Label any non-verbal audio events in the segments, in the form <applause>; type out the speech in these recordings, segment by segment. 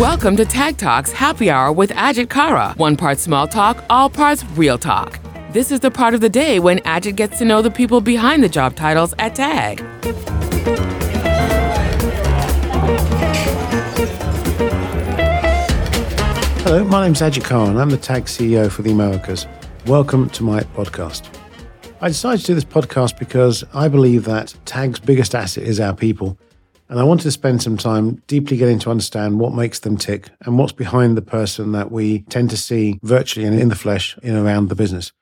Welcome to Tag Talks Happy Hour with Ajit Kara. One part small talk, all parts real talk. This is the part of the day when Ajit gets to know the people behind the job titles at Tag. Hello, my name's Ajit Kara. I'm the Tag CEO for the Americas. Welcome to my podcast. I decided to do this podcast because I believe that Tag's biggest asset is our people. And I wanted to spend some time deeply getting to understand what makes them tick and what's behind the person that we tend to see virtually and in the flesh in around the business.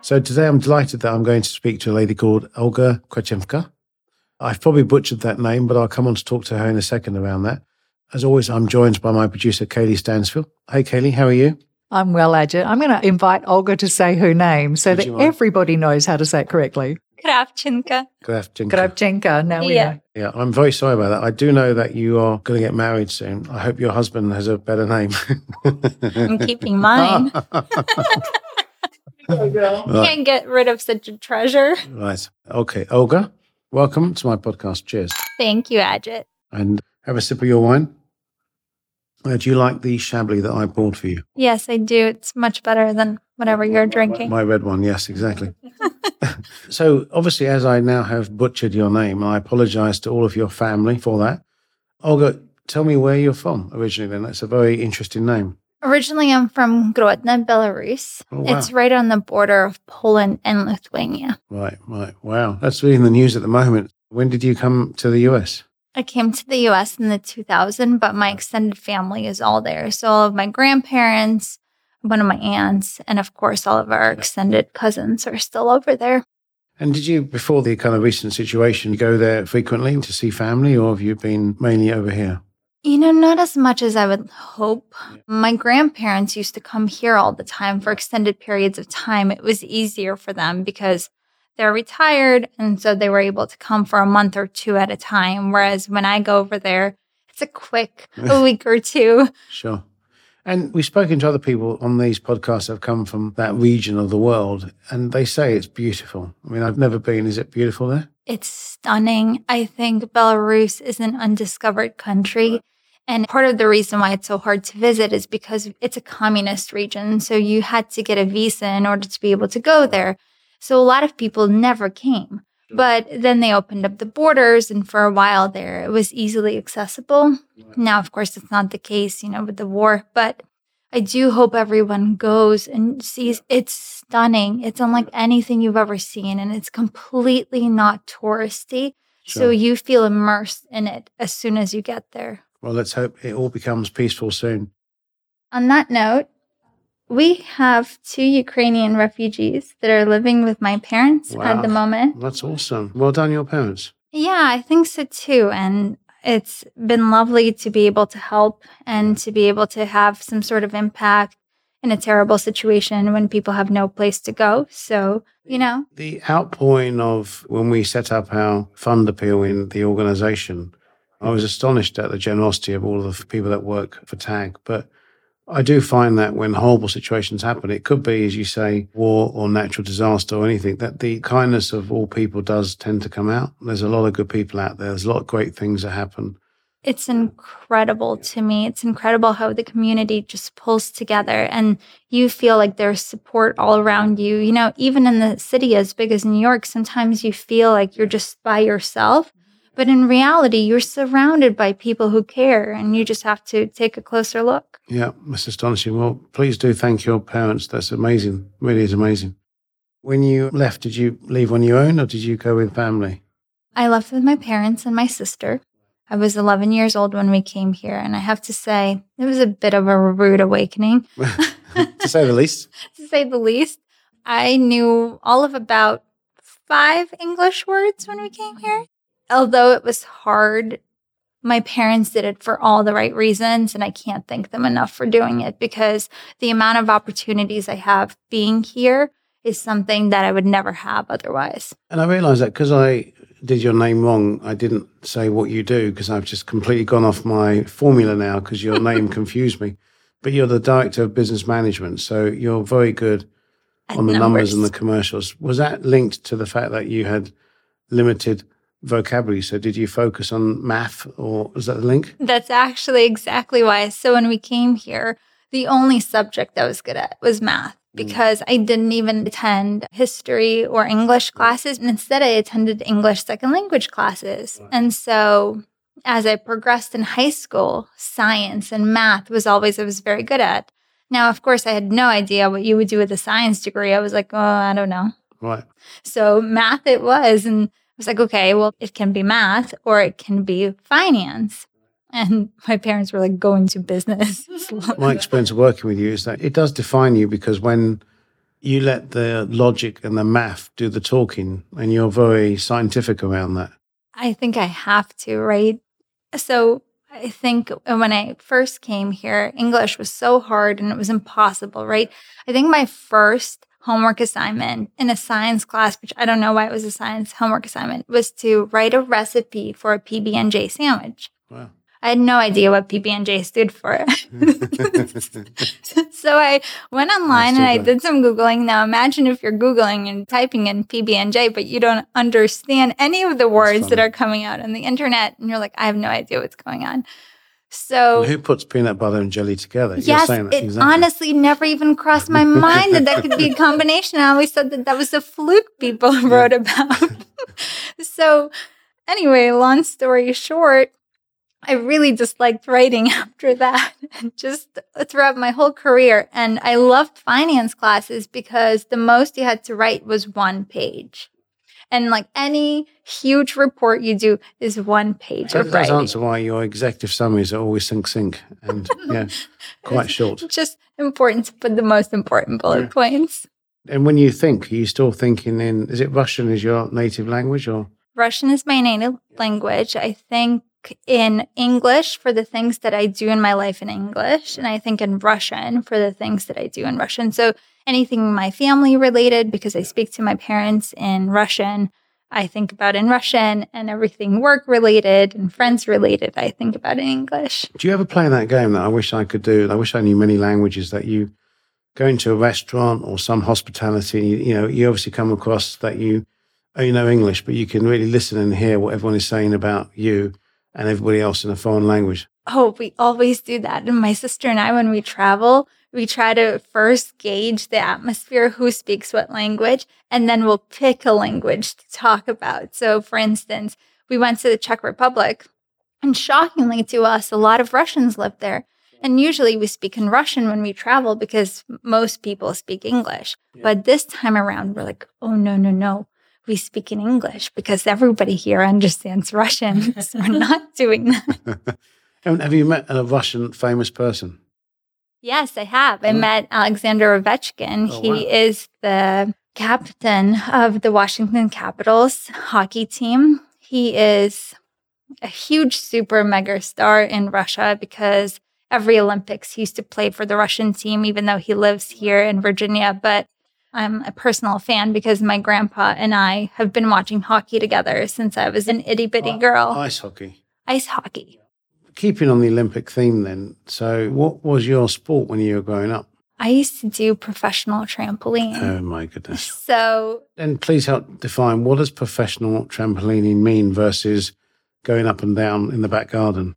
So today I'm delighted that I'm going to speak to a lady called Olga Krechevka. I've probably butchered that name, but I'll come on to talk to her in a second around that. As always, I'm joined by my producer, Kaylie Stansfield. Hey, Kaylie, how are you? I'm well, Ajit. I'm going to invite Olga to say her name so Would that everybody knows how to say it correctly. Kravchenka. Kravchenko. Kravchenka. Now we Yeah. know. Yeah, I'm very sorry about that. I do know that you are going to get married soon. I hope your husband has a better name. I'm keeping mine. <laughs> <laughs> Right. Can't get rid of such a treasure. right. Okay. Olga, welcome to my podcast. Cheers. Thank you, Ajit. And have a sip of your wine. Uh, do you like the Chablis that I poured for you? Yes, I do. It's much better than whatever you're drinking. My red one. Yes, exactly. <laughs> <laughs> so, obviously, as I now have butchered your name, I apologize to all of your family for that. Olga, tell me where you're from originally, then. That's a very interesting name. Originally, I'm from Grodno, Belarus. Oh, wow. It's right on the border of Poland and Lithuania. Right, right. Wow. That's really in the news at the moment. When did you come to the US? I came to the US in the 2000, but my extended family is all there. So all of my grandparents, one of my aunts, and of course, all of our extended cousins are still over there. And did you, before the kind of recent situation, go there frequently to see family, or have you been mainly over here? You know, not as much as I would hope. My grandparents used to come here all the time for extended periods of time. It was easier for them because they're retired. And so they were able to come for a month or two at a time. Whereas when I go over there, it's a quick <laughs> a week or two. Sure. And we've spoken to other people on these podcasts that have come from that region of the world, and they say it's beautiful. I mean, I've never been. Is it beautiful there? It's stunning. I think Belarus is an undiscovered country. And part of the reason why it's so hard to visit is because it's a communist region. So you had to get a visa in order to be able to go there. So a lot of people never came. Hmm. But then they opened up the borders, and for a while there, it was easily accessible. Now, of course, it's not the case, you know, with the war, but I do hope everyone goes and sees it's stunning. It's unlike anything you've ever seen, and it's completely not touristy. So you feel immersed in it as soon as you get there. Well, let's hope it all becomes peaceful soon. On that note, we have two Ukrainian refugees that are living with my parents at the moment. That's awesome. Well done, your parents. Yeah, I think so too. And it's been lovely to be able to help and to be able to have some sort of impact in a terrible situation when people have no place to go. So, you know, The outpouring of when we set up our fund appeal in the organization, I was astonished at the generosity of all of the people that work for TAG. But I do find that when horrible situations happen, it could be, as you say, war or natural disaster or anything, that the kindness of all people does tend to come out. There's a lot of good people out there. There's a lot of great things that happen. it's incredible to me. It's incredible how the community just pulls together and you feel like there's support all around you. You know, even in the city as big as New York, sometimes you feel like you're just by yourself. But in reality, you're surrounded by people who care and you just have to take a closer look. Yeah, that's astonishing. Well, please do thank your parents. That's amazing. Really is amazing. When you left, did you leave on your own or did you go with family? I left with my parents and my sister. I was 11 years old when we came here. And I have to say, it was a bit of a rude awakening. <laughs> to say the least. <laughs> to say the least. I knew all of about five English words when we came here. Although it was hard, my parents did it for all the right reasons, and I can't thank them enough for doing it because the amount of opportunities I have being here is something that I would never have otherwise. And I realised that because I did your name wrong, I didn't say what you do because I've just completely gone off my formula now because your <laughs> name confused me. But you're the director of business management, so you're very good on the numbers and the commercials. Was that linked to the fact that you had limited vocabulary. So did you focus on math or was that the link? That's actually exactly why. So when we came here, the only subject I was good at was math mm. because I didn't even attend history or English classes. And instead, I attended English second language classes. And so as I progressed in high school, science and math was always I was very good at. Now, of course, I had no idea what you would do with a science degree. I was like, oh, I don't know. Right. So math it was. And was like, okay, well, it can be math or it can be finance. And my parents were like, going to business. <laughs> My experience of working with you is that it does define you because when you let the logic and the math do the talking and you're very scientific around that. I think I have to, right? So I think when I first came here, English was so hard and it was impossible, right? I think my first homework assignment in a science class, which I don't know why it was a science homework assignment, was to write a recipe for a PB and J sandwich. Wow. I had no idea what PB and J stood for. <laughs> so I went online and I did some googling. Now imagine if you're googling and typing in PB and J, but you don't understand any of the words that are coming out on the internet, and you're like, I have no idea what's going on. So who puts peanut butter and jelly together? Yes, it exactly. honestly never even crossed my <laughs> mind that that could be a combination. I always thought that that was a fluke people <laughs> wrote about. <laughs> so anyway, long story short, I really disliked writing after that, just throughout my whole career. And I loved finance classes because the most you had to write was one page. And like any huge report you do is one page that of writing. That's answer why your executive summaries are always sink sink and yeah, <laughs> quite short. Just important to put the most important bullet yeah. points. And when you think, are you still thinking in, is it Russian is your native language or? Russian is my native language. I think in English for the things that I do in my life in English, and I think in Russian for the things that I do in Russian. So anything my family related, because I speak to my parents in Russian, I think about in Russian, and everything work related and friends related, I think about in English. Do you ever play that game that I wish I could do? I wish I knew many languages that you go into a restaurant or some hospitality, you know, you obviously come across that you only know English, but you can really listen and hear what everyone is saying about you and everybody else in a foreign language? Oh, we always do that. And my sister and I, when we travel, we try to first gauge the atmosphere, who speaks what language, and then we'll pick a language to talk about. So, for instance, we went to the Czech Republic, and shockingly to us, a lot of Russians live there. And usually we speak in Russian when we travel because most people speak English. Yeah. But this time around, we're like, oh, no, no, no we speak in English because everybody here understands Russian. so we're <laughs> not doing that. <laughs> have you met a Russian famous person? Yes, I have. I mm. met Alexander Ovechkin. Oh, he wow. is the captain of the Washington Capitals hockey team. He is a huge super mega star in Russia because every Olympics he used to play for the Russian team, even though he lives here in Virginia. But I'm a personal fan because my grandpa and I have been watching hockey together since I was an itty bitty girl. Ice hockey. Ice hockey. Keeping on the Olympic theme, then. So, what was your sport when you were growing up? I used to do professional trampoline. Oh my goodness! So, and please help define what does professional trampolining mean versus going up and down in the back garden.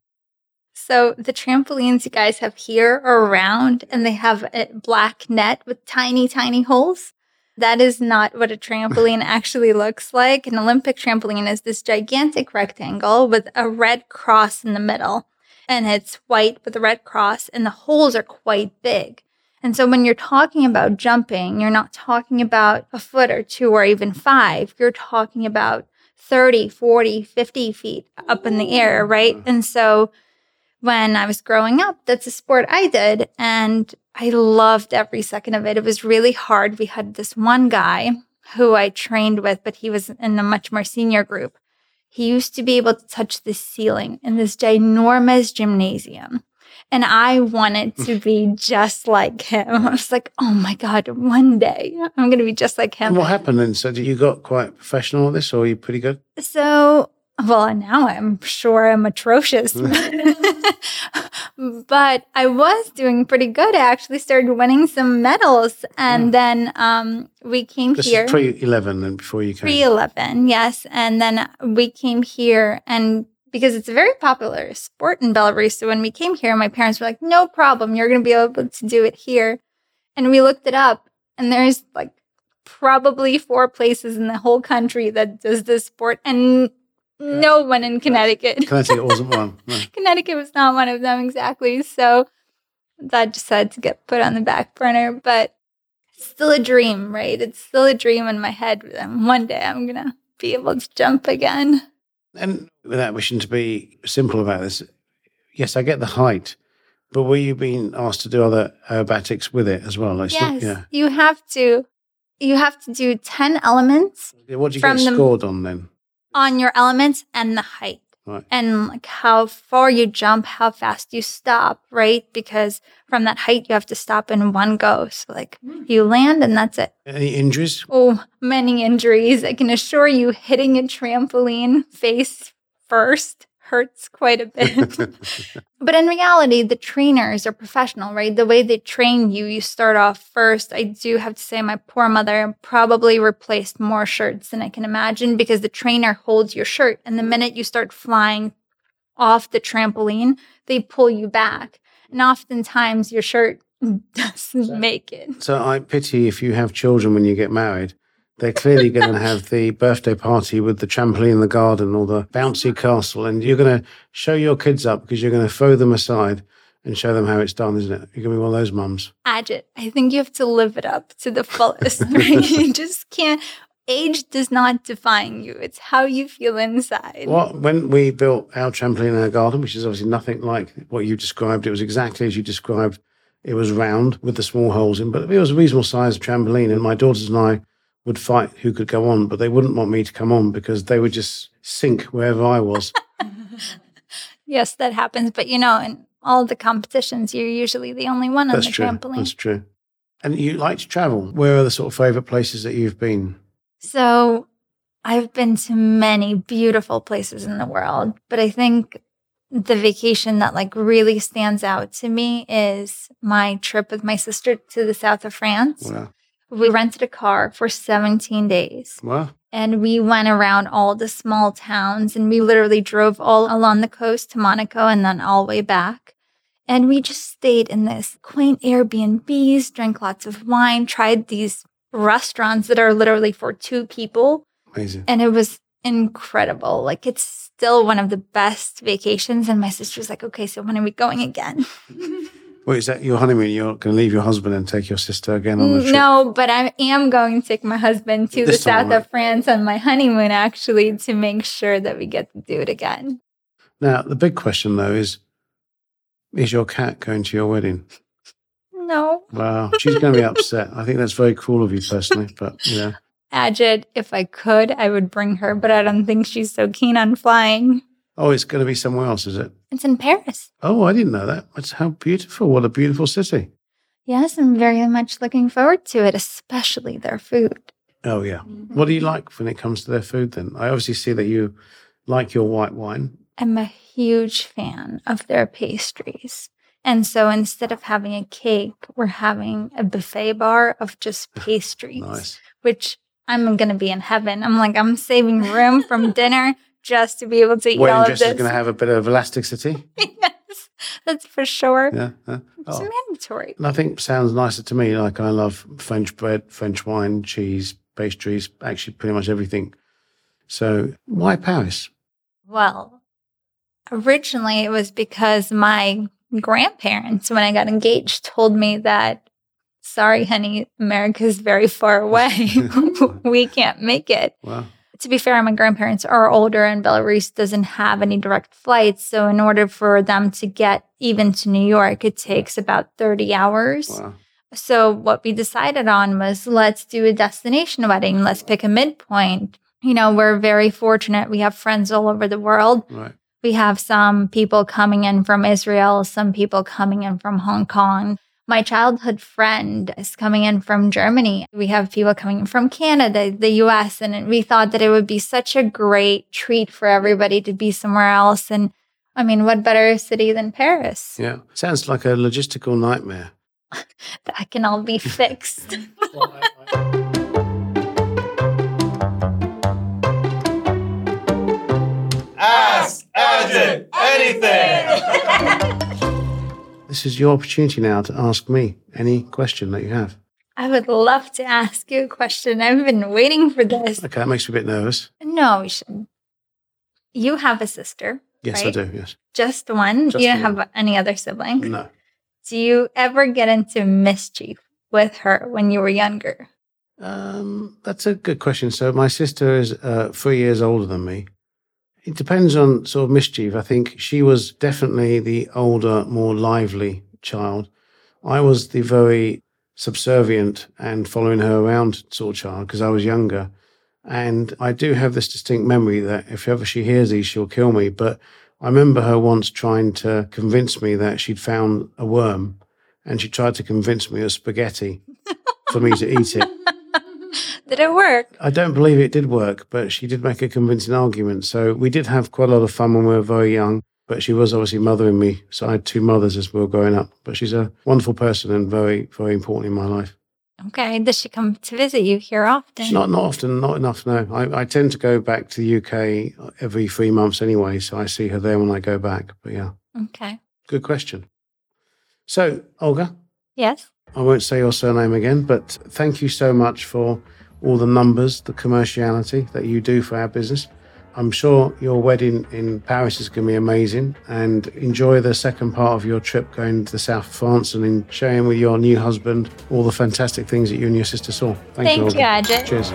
So the trampolines you guys have here are round and they have a black net with tiny, tiny holes. That is not what a trampoline actually looks like. An Olympic trampoline is this gigantic rectangle with a red cross in the middle. And it's white with a red cross, and the holes are quite big. And so when you're talking about jumping, you're not talking about a foot or two or even five. You're talking about 30, 40, 50 feet up in the air, right? Mm-hmm. And so when I was growing up. That's a sport I did. And I loved every second of it. It was really hard. We had this one guy who I trained with, but he was in a much more senior group. He used to be able to touch the ceiling in this ginormous gymnasium. And I wanted to be just like him. I was like, oh my God, one day I'm going to be just like him. And what happened then? So did you got quite professional at this or are you pretty good? So Well, now I'm sure I'm atrocious. <laughs> <laughs> but I was doing pretty good. I actually started winning some medals. And then um, we came here. This here. is pre 11 and before you came. Pre 11, yes. And then we came here, and because it's a very popular sport in Belarus. So when we came here, my parents were like, no problem, you're going to be able to do it here. And we looked it up, and there's like probably four places in the whole country that does this sport, and no one in Connecticut. <laughs> Connecticut wasn't one. No. Connecticut was not one of them exactly. So that just had to get put on the back burner. But still a dream, right? It's still a dream in my head. And one day I'm going to be able to jump again. And without wishing to be simple about this, yes, I get the height, but were you being asked to do other aerobatics with it as well? Like, yes, yeah. you have to. You have to do 10 elements Yeah, What do you get the- scored on then? On your elements and the height. Right. And like how far you jump, how fast you stop, right? Because from that height, you have to stop in one go. So, like, hmm. you land and that's it. Any injuries? Oh, many injuries. I can assure you, hitting a trampoline face first hurts quite a <laughs> bit. but in reality, the trainers are professional, right? The way they train you, you start off first. I do have to say, my poor mother probably replaced more shirts than I can imagine because the trainer holds your shirt. And the minute you start flying off the trampoline, they pull you back. And oftentimes your shirt <laughs> doesn't make it. So I pity if you have children when you get married. They're clearly going to have the birthday party with the trampoline in the garden or the bouncy castle, and you're going to show your kids up because you're going to throw them aside and show them how it's done, isn't it? You're going to be one of those mums. Ajit, I think you have to live it up to the fullest, <laughs> right? you <laughs> just can't. Age does not define you. It's how you feel inside. What when we built our trampoline in our garden, which is obviously nothing like what you described, it was exactly as you described. It was round with the small holes in, but it was a reasonable sized trampoline. And my daughters and I would fight who could go on, but they wouldn't want me to come on because they would just sink wherever I was. <laughs> Yes, that happens. But you know, in all the competitions, you're usually the only one on That's the true. trampoline. That's true. And you like to travel. Where are the sort of favorite places that you've been? So I've been to many beautiful places in the world, but I think the vacation that like really stands out to me is my trip with my sister to the south of France. Wow. We rented a car for 17 days. Wow. and we went around all the small towns and we literally drove all along the coast to Monaco and then all the way back. And we just stayed in this quaint Airbnbs, drank lots of wine, tried these restaurants that are literally for two people. Amazing. And it was incredible. Like it's still one of the best vacations. And my sister's like, okay, so when are we going again? <laughs> Wait, is that your honeymoon? You're going to leave your husband and take your sister again on a mm, trip? No, but I am going to take my husband to the This time, south right? of France on my honeymoon actually to make sure that we get to do it again. Now, the big question though is is your cat going to your wedding? No. Wow. She's going to be upset. I think that's very cool of you personally, but yeah. Ajit, if I could, I would bring her, but I don't think she's so keen on flying. Oh, it's going to be somewhere else, is it? It's in Paris. Oh, I didn't know that. That's how beautiful. What a beautiful city. Yes, I'm very much looking forward to it, especially their food. Oh, yeah. Mm-hmm. What do you like when it comes to their food then? I obviously see that you like your white wine. I'm a huge fan of their pastries. And so instead of having a cake, we're having a buffet bar of just <laughs> pastries, Nice. which I'm going to be in heaven. I'm like, I'm saving room from <laughs> dinner just to be able to eat all of this. is going to have a bit of elasticity. <laughs> yes, that's for sure. Yeah. yeah. It's Oh. mandatory. Nothing sounds nicer to me. Like I love French bread, French wine, cheese, pastries, actually pretty much everything. So why Paris? Well, originally it was because my grandparents, when I got engaged, told me that, sorry, honey, America's very far <laughs> away. <laughs> we can't make it. Wow. To be fair, my grandparents are older and Belarus doesn't have any direct flights. So, in order for them to get even to New York, it takes about 30 hours. Wow. So what we decided on was let's do a destination wedding. Let's pick a midpoint. You know, we're very fortunate. We have friends all over the world. Right. We have some people coming in from Israel, some people coming in from Hong Kong. My childhood friend is coming in from Germany. We have people coming from Canada, the US, and we thought that it would be such a great treat for everybody to be somewhere else. And I mean, what better city than Paris? Yeah. Sounds like a logistical nightmare. <laughs> that can all be <laughs> fixed. Ask Ajit anything. <laughs> This is your opportunity now to ask me any question that you have. I would love to ask you a question. I've been waiting for this. Okay, that makes me a bit nervous. No, we shouldn't. You have a sister. Yes, I do. Yes. Just one. Just you don't one. have any other siblings. No. Do you ever get into mischief with her when you were younger? Um, that's a good question. So my sister is uh, three years older than me. It depends on sort of mischief. I think she was definitely the older, more lively child. I was the very subservient and following her around sort of child because I was younger. And I do have this distinct memory that if ever she hears these, she'll kill me. But I remember her once trying to convince me that she'd found a worm and she tried to convince me of spaghetti for me to eat it. <laughs> Did it work? I don't believe it did work, but she did make a convincing argument. So we did have quite a lot of fun when we were very young. But she was obviously mothering me. So I had two mothers as we were growing up. But she's a wonderful person and very, very important in my life. Okay. Does she come to visit you here often? She's not not often, not enough. No, I, I tend to go back to the UK every three months anyway. So I see her there when I go back. But yeah, Okay. good question. So Olga, Yes. I won't say your surname again, but thank you so much for all the numbers, the commerciality that you do for our business. I'm sure your wedding in Paris is going to be amazing and enjoy the second part of your trip going to the south of France and in sharing with your new husband all the fantastic things that you and your sister saw. Thank, Thank you, you, Olga. Ajit. Cheers.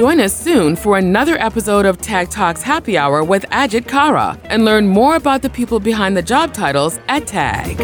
Join us soon for another episode of Tag Talks Happy Hour with Ajit Kara and learn more about the people behind the job titles at Tag.